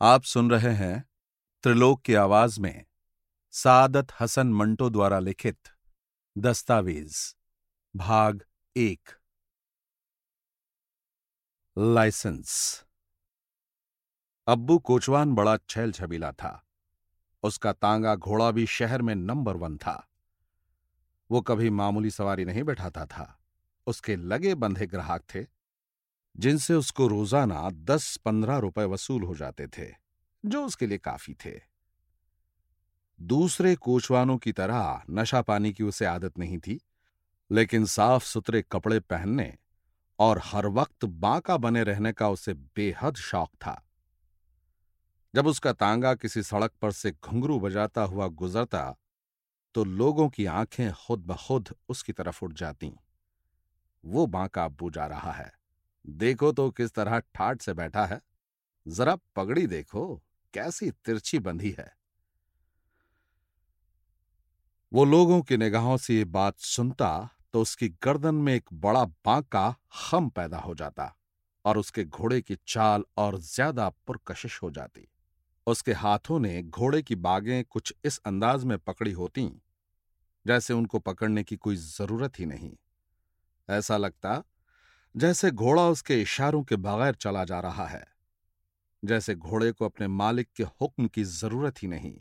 आप सुन रहे हैं त्रिलोक की आवाज़ में सादत हसन मंटो द्वारा लिखित दस्तावेज़, भाग एक। लाइसेंस। अब्बू कोचवान बड़ा छैल छबीला था। उसका तांगा घोड़ा भी शहर में नंबर वन था। वो कभी मामूली सवारी नहीं बैठाता था। उसके लगे बंधे ग्राहक थे। जिनसे उसको रोज़ाना दस पंद्रह रुपए वसूल हो जाते थे, जो उसके लिए काफ़ी थे। दूसरे कोचवानों की तरह नशा पानी की उसे आदत नहीं थी, लेकिन साफ़ सुथरे कपड़े पहनने और हर वक्त बांका बने रहने का उसे बेहद शौक था। जब उसका तांगा किसी सड़क पर से घुंघरू बजाता हुआ गुजरता तो लोगों की आँखें खुद ब खुद उसकी तरफ़ उठ जातीं। वो बांका जा रहा है। देखो तो किस तरह ठाट से बैठा है। जरा पगड़ी देखो, कैसी तिरछी बंधी है। वो लोगों की निगाहों से ये बात सुनता तो उसकी गर्दन में एक बड़ा बांका खम पैदा हो जाता और उसके घोड़े की चाल और ज़्यादा पुरकशिश हो जाती। उसके हाथों ने घोड़े की बागें कुछ इस अंदाज में पकड़ी होती, जैसे उनको पकड़ने की कोई ज़रूरत ही नहीं। ऐसा लगता जैसे घोड़ा उसके इशारों के बगैर चला जा रहा है, जैसे घोड़े को अपने मालिक के हुक्म की ज़रूरत ही नहीं।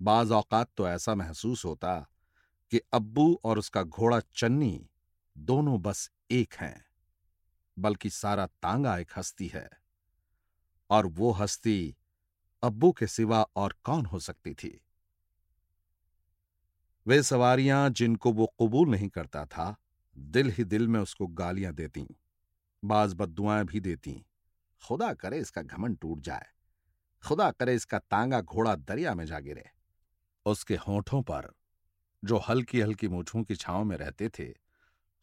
बाज औकात तो ऐसा महसूस होता कि अब्बू और उसका घोड़ा चन्नी दोनों बस एक हैं, बल्कि सारा तांगा एक हस्ती है, और वो हस्ती अब्बू के सिवा और कौन हो सकती थी? वे सवारियाँ जिनको वो कबूल नहीं करता था दिल ही दिल में उसको गालियाँ देती बाज बदुआएँ भी देती खुदा करे इसका घमन टूट जाए, खुदा करे इसका तांगा घोड़ा दरिया में जा गिरे। उसके होठों पर, जो हल्की हल्की मूछों की छांव में रहते थे,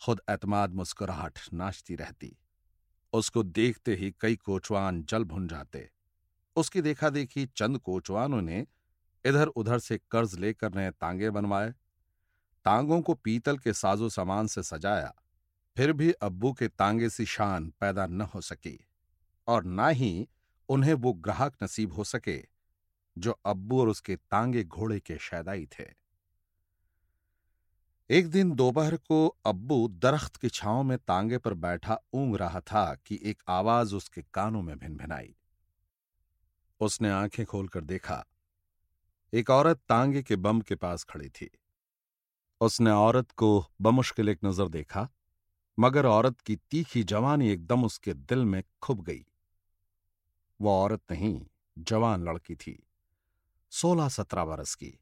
खुद एतमाद मुस्कुराहट नाचती रहती। उसको देखते ही कई कोचवान जल भुन जाते। उसकी देखा देखी चंद कोचवानों ने इधर उधर से कर्ज लेकर नए तांगे बनवाए। तांगों को पीतल के साजो सामान से सजाया, फिर भी अब्बू के तांगे सी शान पैदा न हो सकी और न ही उन्हें वो ग्राहक नसीब हो सके जो अब्बू और उसके तांगे घोड़े के शैदाई थे। एक दिन दोपहर को अब्बू दरख्त की छांव में तांगे पर बैठा ऊंग रहा था कि एक आवाज़ उसके कानों में भिन भिनभिनाई। उसने आँखें खोलकर देखा, एक औरत तांगे के बम के पास खड़ी थी। उसने औरत को बमुश्किल एक नज़र देखा, मगर औरत की तीखी जवानी एकदम उसके दिल में खुब गई। वो औरत नहीं, जवान लड़की थी सोलह सत्रह बरस की,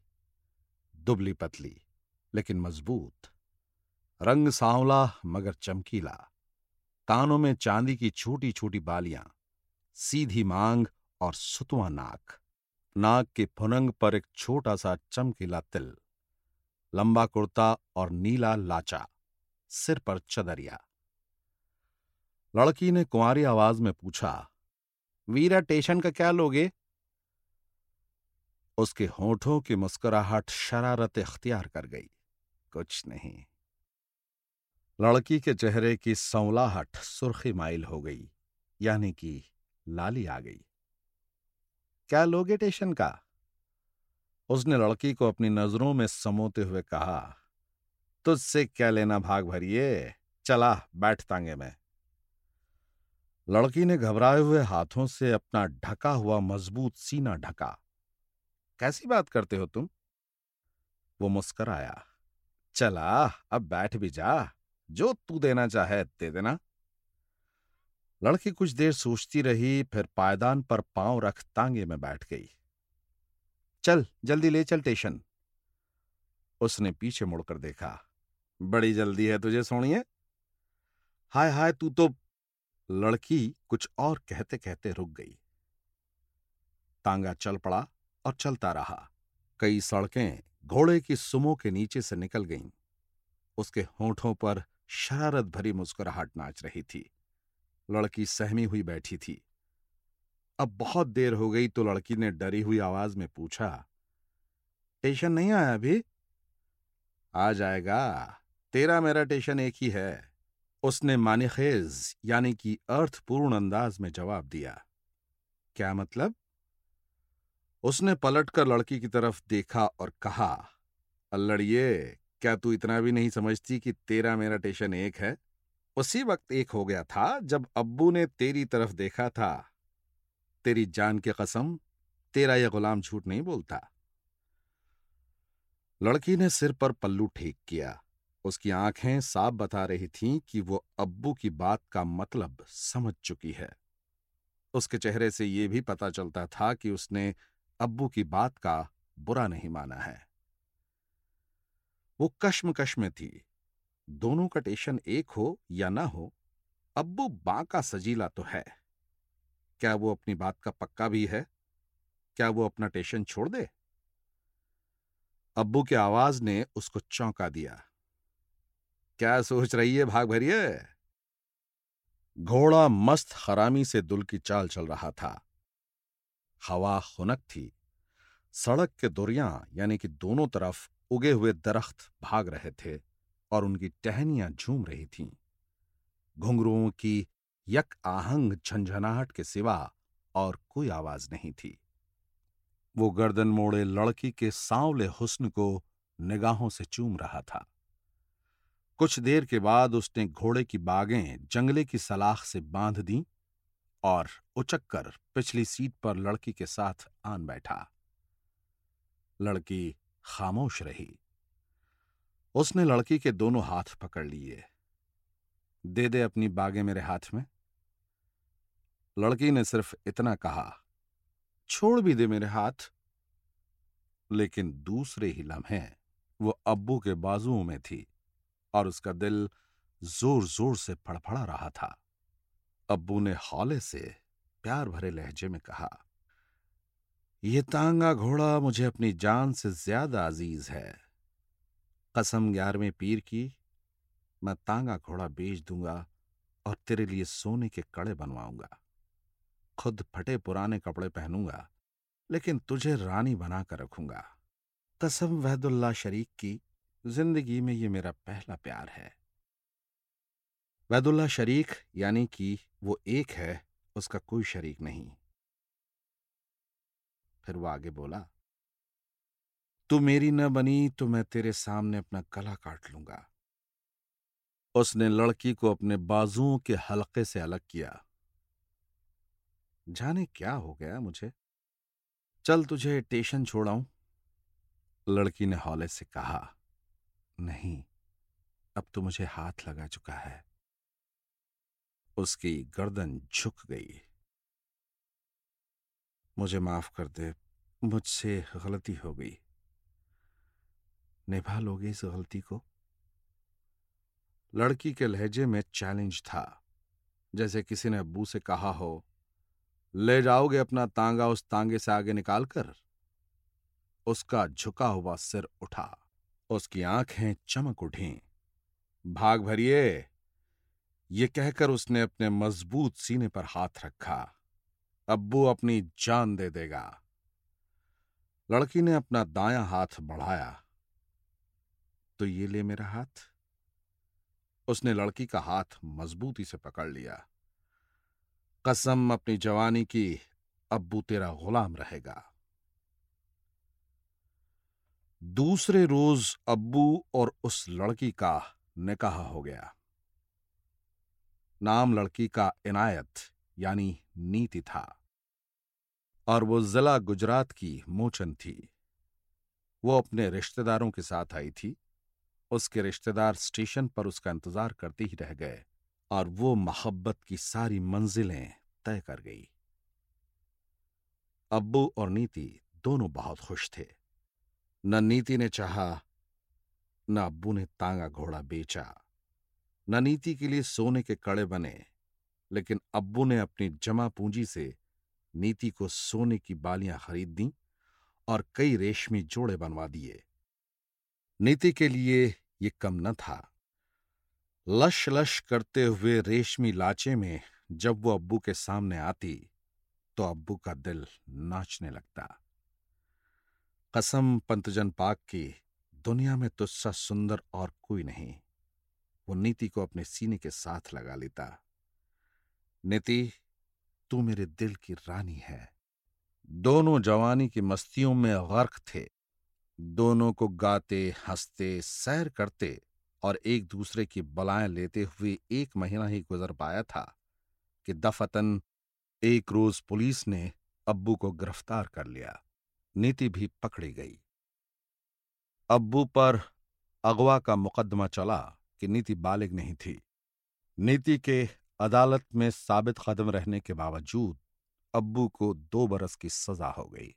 दुबली पतली, लेकिन मज़बूत रंग सांवला मगर चमकीला, कानों में चांदी की छोटी छोटी बालियाँ, सीधी मांग और सुतवा नाक नाक के फुनंग पर एक छोटा सा चमकीला तिल। लंबा कुर्ता और नीला लाचा, सिर पर चदरिया। लड़की ने कुंवारी आवाज़ में पूछा, वीरा, टेशन का क्या लोगे? उसके होठों की मुस्कुराहट शरारत इख्तियार कर गई, कुछ नहीं। लड़की के चेहरे की सौलाहट सुर्खी माइल हो गई, यानी कि लाली आ गई। क्या लोगे टेशन का? उसने लड़की को अपनी नज़रों में समोते हुए कहा, तुझसे क्या लेना भाग भरिए? चला, बैठ तांगे में. लड़की ने घबराए हुए हाथों से अपना ढका हुआ मज़बूत सीना ढका। कैसी बात करते हो तुम? वो मुस्कराया, चला, अब बैठ भी जा, जो तू देना चाहे दे देना। लड़की कुछ देर सोचती रही, फिर पायदान पर पाँव रख तांगे में बैठ गई। चल, जल्दी ले चल टेशन उसने पीछे मुड़कर देखा, बड़ी जल्दी है तुझे सोनिए हाय हाय, तू तो लड़की, कुछ और कहते कहते रुक गई। तांगा चल पड़ा और चलता रहा। कई सड़कें घोड़े की सुमो के नीचे से निकल गईं। उसके होठों पर शरारत भरी मुस्कुराहट नाच रही थी। लड़की सहमी हुई बैठी थी। अब बहुत देर हो गई तो लड़की ने डरी हुई आवाज़ में पूछा, टेशन नहीं आया अभी? आ जाएगा। तेरा मेरा टेशन एक ही है। उसने मानिखेज, यानी कि अर्थपूर्ण अंदाज में जवाब दिया। क्या मतलब? उसने पलटकर लड़की की तरफ़ देखा और कहा अल्लड़िए क्या तू इतना भी नहीं समझती कि तेरा मेरा टेशन एक है? उसी वक्त एक हो गया था जब अब्बू ने तेरी तरफ़ देखा था। तेरी जान की कसम, तेरा यह गुलाम झूठ नहीं बोलता। लड़की ने सिर पर पल्लू ठीक किया। उसकी आँखें साफ़ बता रही थीं कि वो अब्बू की बात का मतलब समझ चुकी है। उसके चेहरे से यह भी पता चलता था कि उसने अब्बू की बात का बुरा नहीं माना है। वो कश्मकश में थी। दोनों का टेशन एक हो या ना हो, अब्बू बांका सजीला तो है। क्या वो अपनी बात का पक्का भी है? क्या वो अपना टेशन छोड़ दे? अब्बू की आवाज़ ने उसको चौंका दिया। क्या सोच रही है, भाग भरिए? घोड़ा मस्त खरामी से दुल की चाल चल रहा था। हवा खुनक थी। सड़क के दुरियाँ, यानी कि दोनों तरफ़, उगे हुए दरख्त भाग रहे थे और उनकी टहनियाँ झूम रही थीं। घुंघरुओं की यक आहंग झंझनाहट के सिवा और कोई आवाज़ नहीं थी। वो गर्दन मोड़े लड़की के सांवले हुस्न को निगाहों से चूम रहा था। कुछ देर के बाद उसने घोड़े की बागें जंगले की सलाख से बाँध दी और उचककर पिछली सीट पर लड़की के साथ आन बैठा। लड़की खामोश रही। उसने लड़की के दोनों हाथ पकड़ लिए। दे दे अपनी बागें मेरे हाथ में। लड़की ने सिर्फ़ इतना कहा, छोड़ भी दे मेरे हाथ। लेकिन दूसरे ही लम्हे, वो अब्बू के बाजुओं में थी और उसका दिल ज़ोर ज़ोर से फड़फड़ा रहा था। अब्बू ने हौले से प्यार भरे लहजे में कहा यह तांगा घोड़ा मुझे अपनी जान से ज़्यादा अज़ीज़ है। कसम ग्यारहवें पीर की, मैं तांगा घोड़ा बेच दूँगा और तेरे लिए सोने के कड़े बनवाऊँगा। खुद फटे पुराने कपड़े पहनूँगा, लेकिन तुझे रानी बनाकर रखूँगा। कसम वहदुल्ला शरीक की, ज़िंदगी में ये मेरा पहला प्यार है। वैदुल्ला शरीक यानी कि वो एक है, उसका कोई शरीक नहीं। फिर वो आगे बोला, तू मेरी न बनी तो मैं तेरे सामने अपना गला काट लूँगा। उसने लड़की को अपने बाजुओं के हलके से अलग किया। जाने क्या हो गया मुझे? चल तुझे टेशन छोड़ाऊं। लड़की ने हौले से कहा, नहीं, अब तो मुझे हाथ लगा चुका है। उसकी गर्दन झुक गई। मुझे माफ़ कर दे, मुझसे गलती हो गई। निभा लोगे इस गलती को? लड़की के लहजे में चैलेंज था, जैसे किसी ने अब्बू से कहा हो ले जाओगे अपना तांगा उस तांगे से आगे निकालकर? उसका झुका हुआ सिर उठा, उसकी आँखें चमक उठी। भाग भरिए। ये कहकर उसने अपने मज़बूत सीने पर हाथ रखा। अब्बू अपनी जान दे देगा। लड़की ने अपना दायां हाथ बढ़ाया। तो ये ले मेरा हाथ? उसने लड़की का हाथ मजबूती से पकड़ लिया। कसम अपनी जवानी की, अब्बू तेरा गुलाम रहेगा। दूसरे रोज अब्बू और उस लड़की का निकाह हो गया। नाम लड़की का इनायत, यानी नीति था। और वो जिला गुजरात की मोचन थी। वो अपने रिश्तेदारों के साथ आई थी। उसके रिश्तेदार स्टेशन पर उसका इंतज़ार करते ही रह गए और वो मोहब्बत की सारी मंजिलें तय कर गई। अब्बू और नीति दोनों बहुत खुश थे। न नीति ने चाहा, न अब्बू ने तांगा घोड़ा बेचा। न नीति के लिए सोने के कड़े बने, लेकिन अब्बू ने अपनी जमा पूंजी से नीति को सोने की बालियाँ खरीद दी और कई रेशमी जोड़े बनवा दिए। नीति के लिए ये कम न था। लश लश करते हुए रेशमी लाचे में जब वो अब्बू के सामने आती तो अब्बू का दिल नाचने लगता। कसम पंतजन पाक की, दुनिया में तुस्सा सुंदर और कोई नहीं। वो नीति को अपने सीने के साथ लगा लेता। नीति, तू मेरे दिल की रानी है। दोनों जवानी की मस्तियों में गर्क थे। दोनों को गाते, हँसते, सैर करते और एक दूसरे की बलाएँ लेते हुए एक महीना ही गुजर पाया था। कि दफतन एक रोज पुलिस ने अब्बू को गिरफ़्तार कर लिया। नीति भी पकड़ी गई। अब्बू पर अगवा का मुकदमा चला कि नीति बालिग नहीं थी। नीति के अदालत में साबित कदम रहने के बावजूद अब्बू को दो बरस की सजा हो गई।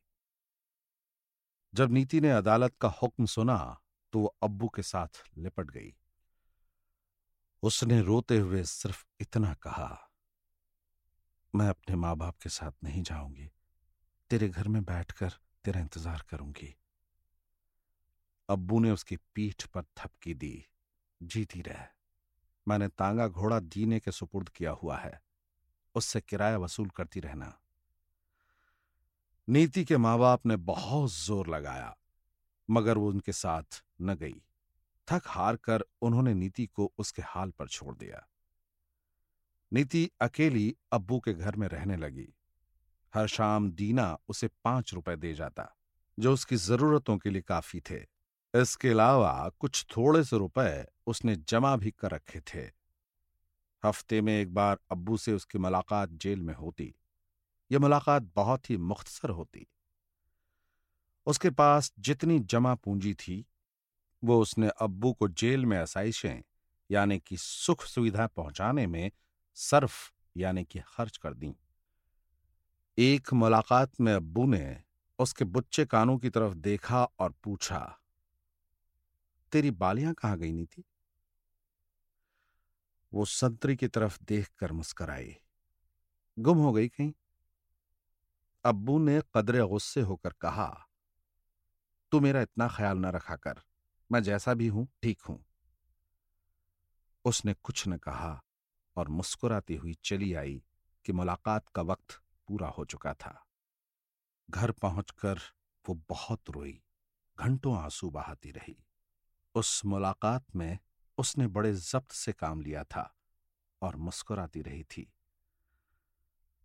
जब नीति ने अदालत का हुक्म सुना तो वो अब्बू के साथ लिपट गई। उसने रोते हुए सिर्फ़ इतना कहा मैं अपने माँ बाप के साथ नहीं जाऊँगी। तेरे घर में बैठकर तेरा इंतज़ार करूँगी। अब्बू ने उसकी पीठ पर थपकी दी। जीती रह। मैंने तांगा घोड़ा दीने के सुपुर्द किया हुआ है। उससे किराया वसूल करती रहना। नीति के माँ बाप ने बहुत ज़ोर लगाया, मगर वो उनके साथ न गई। थक हार कर उन्होंने नीति को उसके हाल पर छोड़ दिया। नीति अकेली अब्बू के घर में रहने लगी। हर शाम दीना उसे पाँच रुपए दे जाता, जो उसकी जरूरतों के लिए काफ़ी थे। इसके अलावा कुछ थोड़े से रुपए उसने जमा भी कर रखे थे। हफ़्ते में एक बार अब्बू से उसकी मुलाकात जेल में होती। यह मुलाकात बहुत ही मुख्तसर होती। उसके पास जितनी जमा पूंजी थी, वो उसने अब्बू को जेल में आसाइशें, यानी कि सुख सुविधा पहुँचाने में सर्फ, यानी कि खर्च कर दी। एक मुलाकात में अब्बू ने उसके बुच्चे कानों की तरफ़ देखा और पूछा, तेरी बालियाँ कहाँ गई नहीं थी वो संतरी की तरफ़ देखकर मुस्कराई गुम हो गई कहीं? अब्बू ने कदरे गुस्से होकर कहा, तू मेरा इतना ख्याल न रखा कर, मैं जैसा भी हूँ, ठीक हूँ। उसने कुछ न कहा। और मुस्कुराती हुई चली आई कि मुलाकात का वक्त पूरा हो चुका था। घर पहुंचकर वो बहुत रोई, घंटों आँसू बहाती रही। उस मुलाकात में उसने बड़े जब्त से काम लिया था और मुस्कुराती रही थी।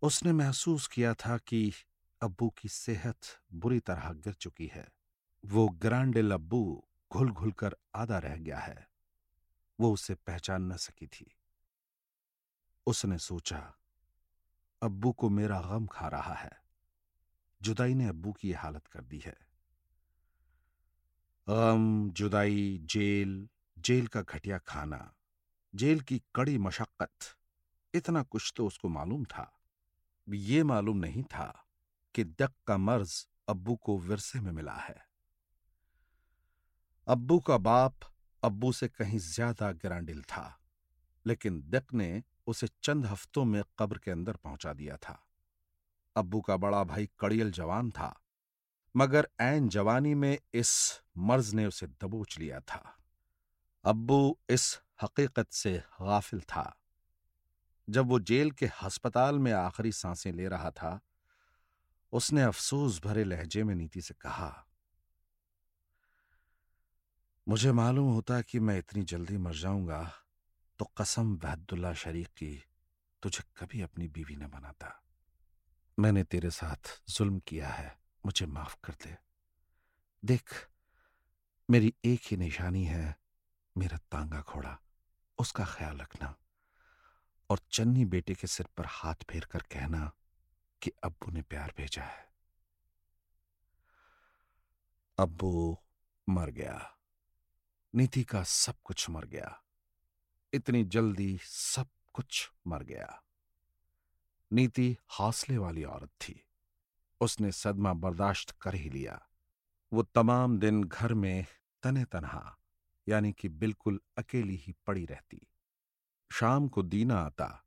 उसने महसूस किया था कि अब्बू की सेहत बुरी तरह गिर चुकी है। वो ग्रांडिल अब्बू घुल घुल कर आधा रह गया है। वो उसे पहचान न सकी थी। उसने सोचा, अब्बू को मेरा गम खा रहा है। जुदाई ने अब्बू की हालत कर दी है। गम, जुदाई, जेल जेल का घटिया खाना, जेल की कड़ी मशक्कत, इतना कुछ तो उसको मालूम था। ये मालूम नहीं था कि दक का मर्ज अब्बू को विरसे में मिला है। अब्बू का बाप अब्बू से कहीं ज़्यादा ग्रांडिल था, लेकिन दक ने उसे चंद हफ्तों में कब्र के अंदर पहुँचा दिया था। अब्बू का बड़ा भाई कड़ियल जवान था, मगर ऐन जवानी में इस मर्ज ने उसे दबोच लिया था। अब्बू इस हकीकत से गाफिल था। जब वो जेल के हस्पताल में आखिरी साँसें ले रहा था, उसने अफसोस भरे लहजे में नीति से कहा, मुझे मालूम होता कि मैं इतनी जल्दी मर जाऊँगा तो कसम वहदुल्ला शरीक की तुझे कभी अपनी बीवी न बनाता। मैंने तेरे साथ जुल्म किया है, मुझे माफ़ कर दे। देख, मेरी एक ही निशानी है, मेरा तांगा घोड़ा, उसका ख्याल रखना। और चन्नी बेटे के सिर पर हाथ फेर कर कहना कि अब्बू ने प्यार भेजा है। अब्बू मर गया। नीति का सब कुछ मर गया। इतनी जल्दी सब कुछ मर गया। नीति हौसले वाली औरत थी। उसने सदमा बर्दाश्त कर ही लिया। वो तमाम दिन घर में तने तनहा यानी कि बिल्कुल अकेली ही पड़ी रहती। शाम को दीना आता,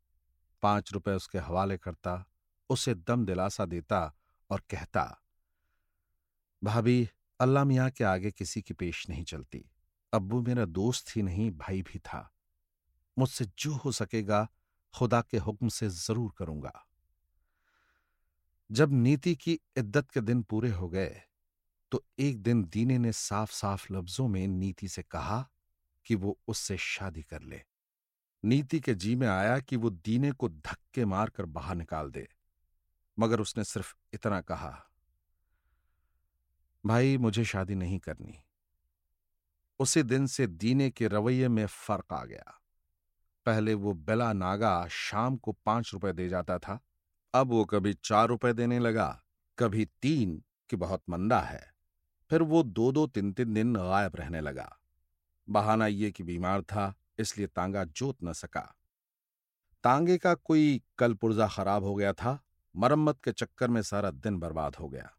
पाँच रुपए उसके हवाले करता, उसे दम दिलासा देता और कहता, भाभी, अल्लाह मियाँ के आगे किसी की पेश नहीं चलती। अब्बू मेरा दोस्त ही नहीं, भाई भी था। मुझसे जो हो सकेगा, खुदा के हुक्म से ज़रूर करूँगा। जब नीति की इद्दत के दिन पूरे हो गए तो एक दिन दीने ने साफ़ साफ़ लफ्जों में नीति से कहा कि वो उससे शादी कर ले। नीति के जी में आया कि वो दीने को धक्के मारकर बाहर निकाल दे, मगर उसने सिर्फ़ इतना कहा, भाई, मुझे शादी नहीं करनी। उसी दिन से दीने के रवैये में फ़र्क आ गया। पहले वो बेला नागा शाम को पाँच रुपए दे जाता था। अब वो कभी चार रुपए देने लगा, कभी तीन, कि बहुत मंदा है। फिर वो दो दो तीन तीन दिन गायब रहने लगा। बहाना ये कि बीमार था, इसलिए तांगा जोत न सका। तांगे का कोई कल पुर्जा खराब हो गया था, मरम्मत के चक्कर में सारा दिन बर्बाद हो गया।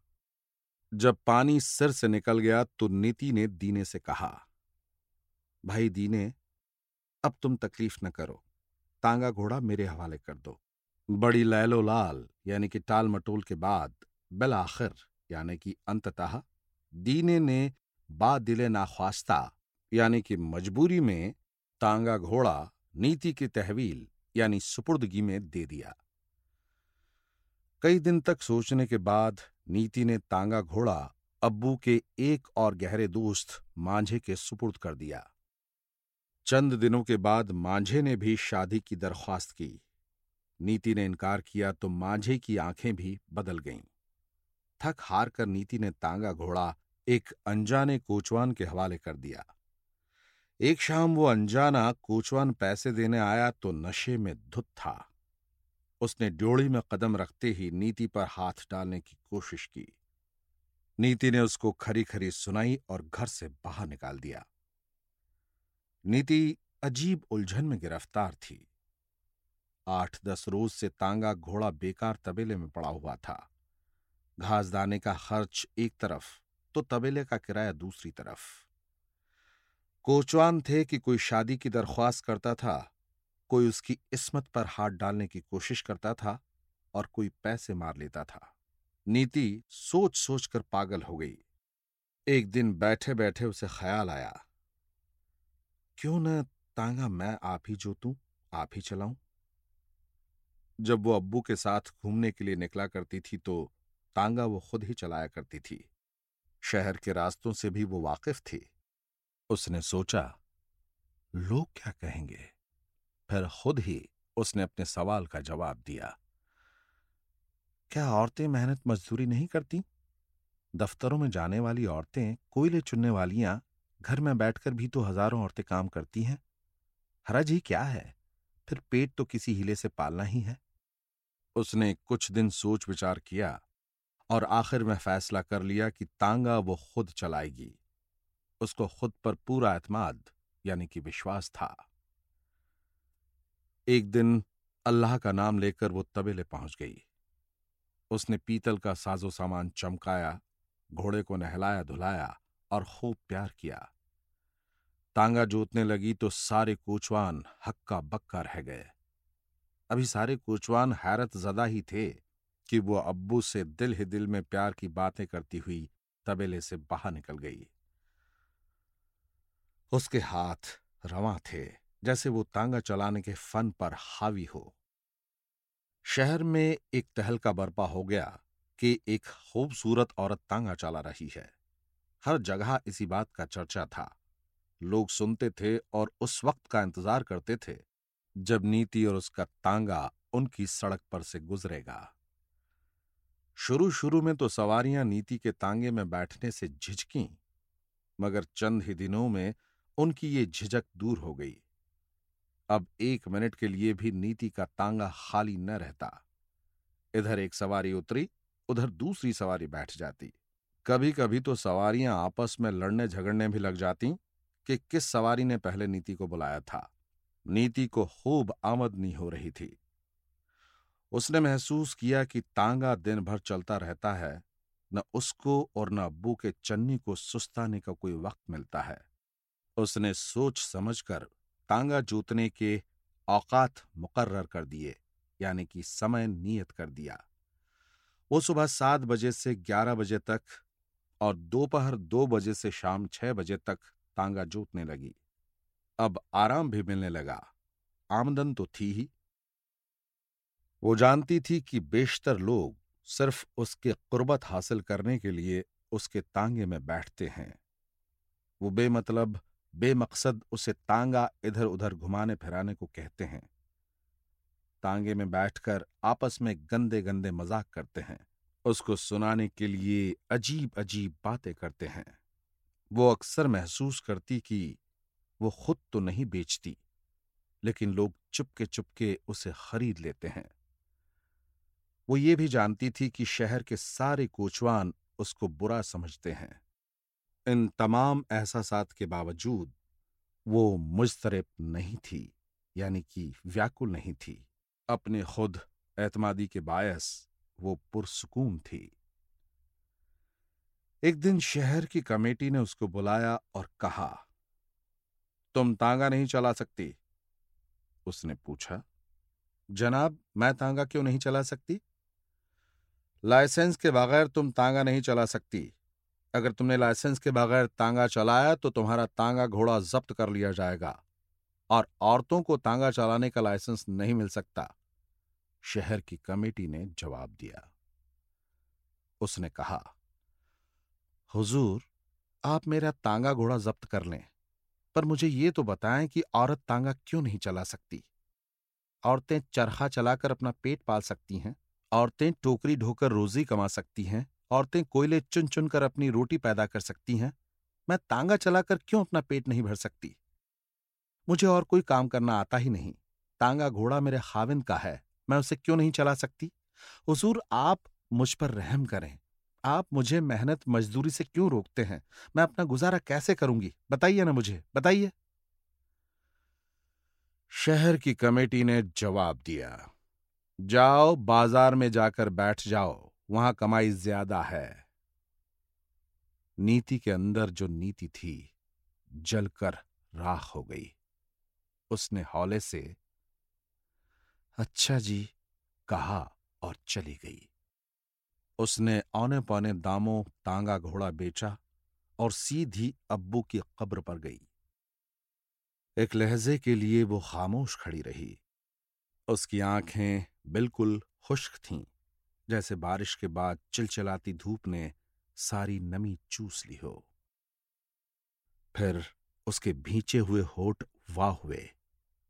जब पानी सिर से निकल गया तो नीति ने दीने से कहा, भाई दीने अब तुम तकलीफ़ न करो। तांगा घोड़ा मेरे हवाले कर दो। बड़ी लैलो लाल, यानी कि टाल मटोल के बाद बिल आखिर यानी कि अंततः, दीने ने बा दिले नाख्वास्ता, यानी कि मजबूरी में तांगा घोड़ा नीति की तहवील, यानी सुपुर्दगी में दे दिया। कई दिन तक सोचने के बाद नीति ने तांगा घोड़ा अब्बू के एक और गहरे दोस्त, मांझे के सुपुर्द कर दिया। चंद दिनों के बाद मांझे ने भी शादी की दरख्वास्त की। नीति ने इनकार किया तो मांझे की आँखें भी बदल गईं। थक हार कर नीति ने तांगा घोड़ा एक अनजाने कोचवान के हवाले कर दिया। एक शाम वो अनजाना कोचवान पैसे देने आया तो नशे में धुत था। उसने ड्योड़ी में कदम रखते ही नीति पर हाथ डालने की कोशिश की। नीति ने उसको खरी खरी सुनाई और घर से बाहर निकाल दिया। नीति अजीब उलझन में गिरफ़्तार थी। आठ दस रोज से तांगा घोड़ा बेकार तबेले में पड़ा हुआ था। घास दाने का खर्च एक तरफ़ तो तबेले का किराया दूसरी तरफ़। कोचवान थे कि कोई शादी की दरख्वास्त करता था, कोई उसकी इसमत पर हाथ डालने की कोशिश करता था और कोई पैसे मार लेता था। नीति सोच सोच कर पागल हो गई। एक दिन बैठे बैठे उसे ख्याल आया। क्यों न तांगा मैं आप ही जोतूं आप ही चलाऊं? जब वो अब्बू के साथ घूमने के लिए निकला करती थी तो तांगा वो खुद ही चलाया करती थी। शहर के रास्तों से भी वो वाकिफ थी। उसने सोचा, लोग क्या कहेंगे? फिर खुद ही उसने अपने सवाल का जवाब दिया, क्या औरतें मेहनत मजदूरी नहीं करती? दफ्तरों में जाने वाली औरतें कोयले चुनने वालियाँ घर में बैठकर भी तो हज़ारों औरतें काम करती हैं। हरज ही क्या है? फिर पेट तो किसी हीले से पालना ही है। उसने कुछ दिन सोच विचार किया और आखिर में फैसला कर लिया कि तांगा वो खुद चलाएगी। उसको खुद पर पूरा एतमाद, यानी कि विश्वास था। एक दिन अल्लाह का नाम लेकर वो तबेले पहुँच गई। उसने पीतल का साजो सामान चमकाया, घोड़े को नहलाया, धुलाया और खूब प्यार किया। तांगा जोतने लगी तो सारे कोचवान हक्का बक्का रह गए। अभी सारे कोचवान हैरत जदा ही थे कि वो अब्बू से दिल ही दिल में प्यार की बातें करती हुई तबेले से बाहर निकल गई। उसके हाथ रवा थे, जैसे वो तांगा चलाने के फन पर हावी हो। शहर में एक तहलका बर्पा हो गया कि एक खूबसूरत औरत तांगा चला रही है। हर जगह इसी बात का चर्चा था। लोग सुनते थे और उस वक्त का इंतज़ार करते थे, जब नीति और उसका तांगा उनकी सड़क पर से गुजरेगा। शुरू शुरू में तो सवारियाँ नीति के तांगे में बैठने से झिझकी, मगर चंद ही दिनों में उनकी ये झिझक दूर हो गई। अब एक मिनट के लिए भी नीति का तांगा खाली न रहता। इधर एक सवारी उतरी, उधर दूसरी सवारी बैठ जाती। कभी कभी तो सवारियाँ आपस में लड़ने झगड़ने भी लग जाती। कि किस सवारी ने पहले नीति को बुलाया था। नीति को खूब आमदनी हो रही थी। उसने महसूस किया कि तांगा दिन भर चलता रहता है, न उसको और न अब्बू के चन्नी को सुस्ताने का कोई वक्त मिलता है। उसने सोच समझकर तांगा जोतने के औकात मुकर्र कर दिए, यानी कि समय नियत कर दिया। वो सुबह सात बजे से ग्यारह बजे तक और दोपहर दो बजे से शाम छह बजे तक तांगा जोतने लगी। अब आराम भी मिलने लगा। आमदन तो थी ही। वो जानती थी कि बेशतर लोग सिर्फ़ उसके कुर्बत हासिल करने के लिए उसके तांगे में बैठते हैं। वो बेमतलब, बेमकसद उसे तांगा इधर उधर घुमाने फिराने को कहते हैं। तांगे में बैठकर आपस में गंदे गंदे मज़ाक करते हैं। उसको सुनाने के लिए अजीब अजीब बातें करते हैं। वो अक्सर महसूस करती कि वो खुद तो नहीं बेचती, लेकिन लोग चुपके चुपके उसे खरीद लेते हैं। वो ये भी जानती थी कि शहर के सारे कोचवान उसको बुरा समझते हैं। इन तमाम एहसासात के बावजूद वो मुजतरब नहीं थी, यानी कि व्याकुल नहीं थी। अपने खुद एतमादी के बायस वो पुरसकून थी। एक दिन शहर की कमेटी ने उसको बुलाया और कहा, तुम तांगा नहीं चला सकती? उसने पूछा, जनाब, मैं तांगा क्यों नहीं चला सकती? लाइसेंस के बगैर तुम तांगा नहीं चला सकती। अगर तुमने लाइसेंस के बगैर तांगा चलाया तो तुम्हारा तांगा घोड़ा जब्त कर लिया जाएगा और औरतों को तांगा चलाने का लाइसेंस नहीं मिल सकता। शहर की कमेटी ने जवाब दिया। उसने कहा हुजूर, आप मेरा तांगा घोड़ा जब्त कर लें, पर मुझे ये तो बताएँ कि औरत तांगा क्यों नहीं चला सकती? औरतें चरखा चलाकर अपना पेट पाल सकती हैं, औरतें टोकरी ढोकर रोजी कमा सकती हैं, औरतें कोयले चुन चुनकर अपनी रोटी पैदा कर सकती हैं। मैं तांगा चलाकर क्यों अपना पेट नहीं भर सकती? मुझे और कोई काम करना आता ही नहीं। तांगा घोड़ा मेरे खाविंद का है, मैं उसे क्यों नहीं चला सकती? हुजूर, आप मुझ पर रहम करें। आप मुझे मेहनत मजदूरी से क्यों रोकते हैं? मैं अपना गुजारा कैसे करूँगी? बताइए ना मुझे, बताइए। शहर की कमेटी ने जवाब दिया, जाओ, बाज़ार में जाकर बैठ जाओ, वहाँ कमाई ज़्यादा है। नीति के अंदर जो नीति थी, जलकर राख हो गई। उसने हौले से अच्छा जी, कहा और चली गई। उसने औने पौने दामों तांगा घोड़ा बेचा और सीधी अब्बू की कब्र पर गई। एक लहजे के लिए वो खामोश खड़ी रही। उसकी आँखें बिल्कुल खुश्क थीं, जैसे बारिश के बाद चिलचिलाती धूप ने सारी नमी चूस ली हो। फिर उसके भींचे हुए होठ वाह हुए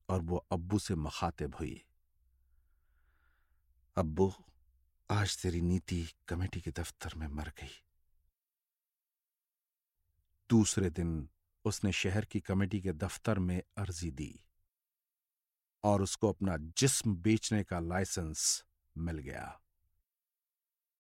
और वो अब्बू से मखातिब हुई अब्बू आज तेरी नीति कमेटी के दफ्तर में मर गई। दूसरे दिन उसने शहर की कमेटी के दफ्तर में अर्जी दी और उसको अपना जिस्म बेचने का लाइसेंस मिल गया।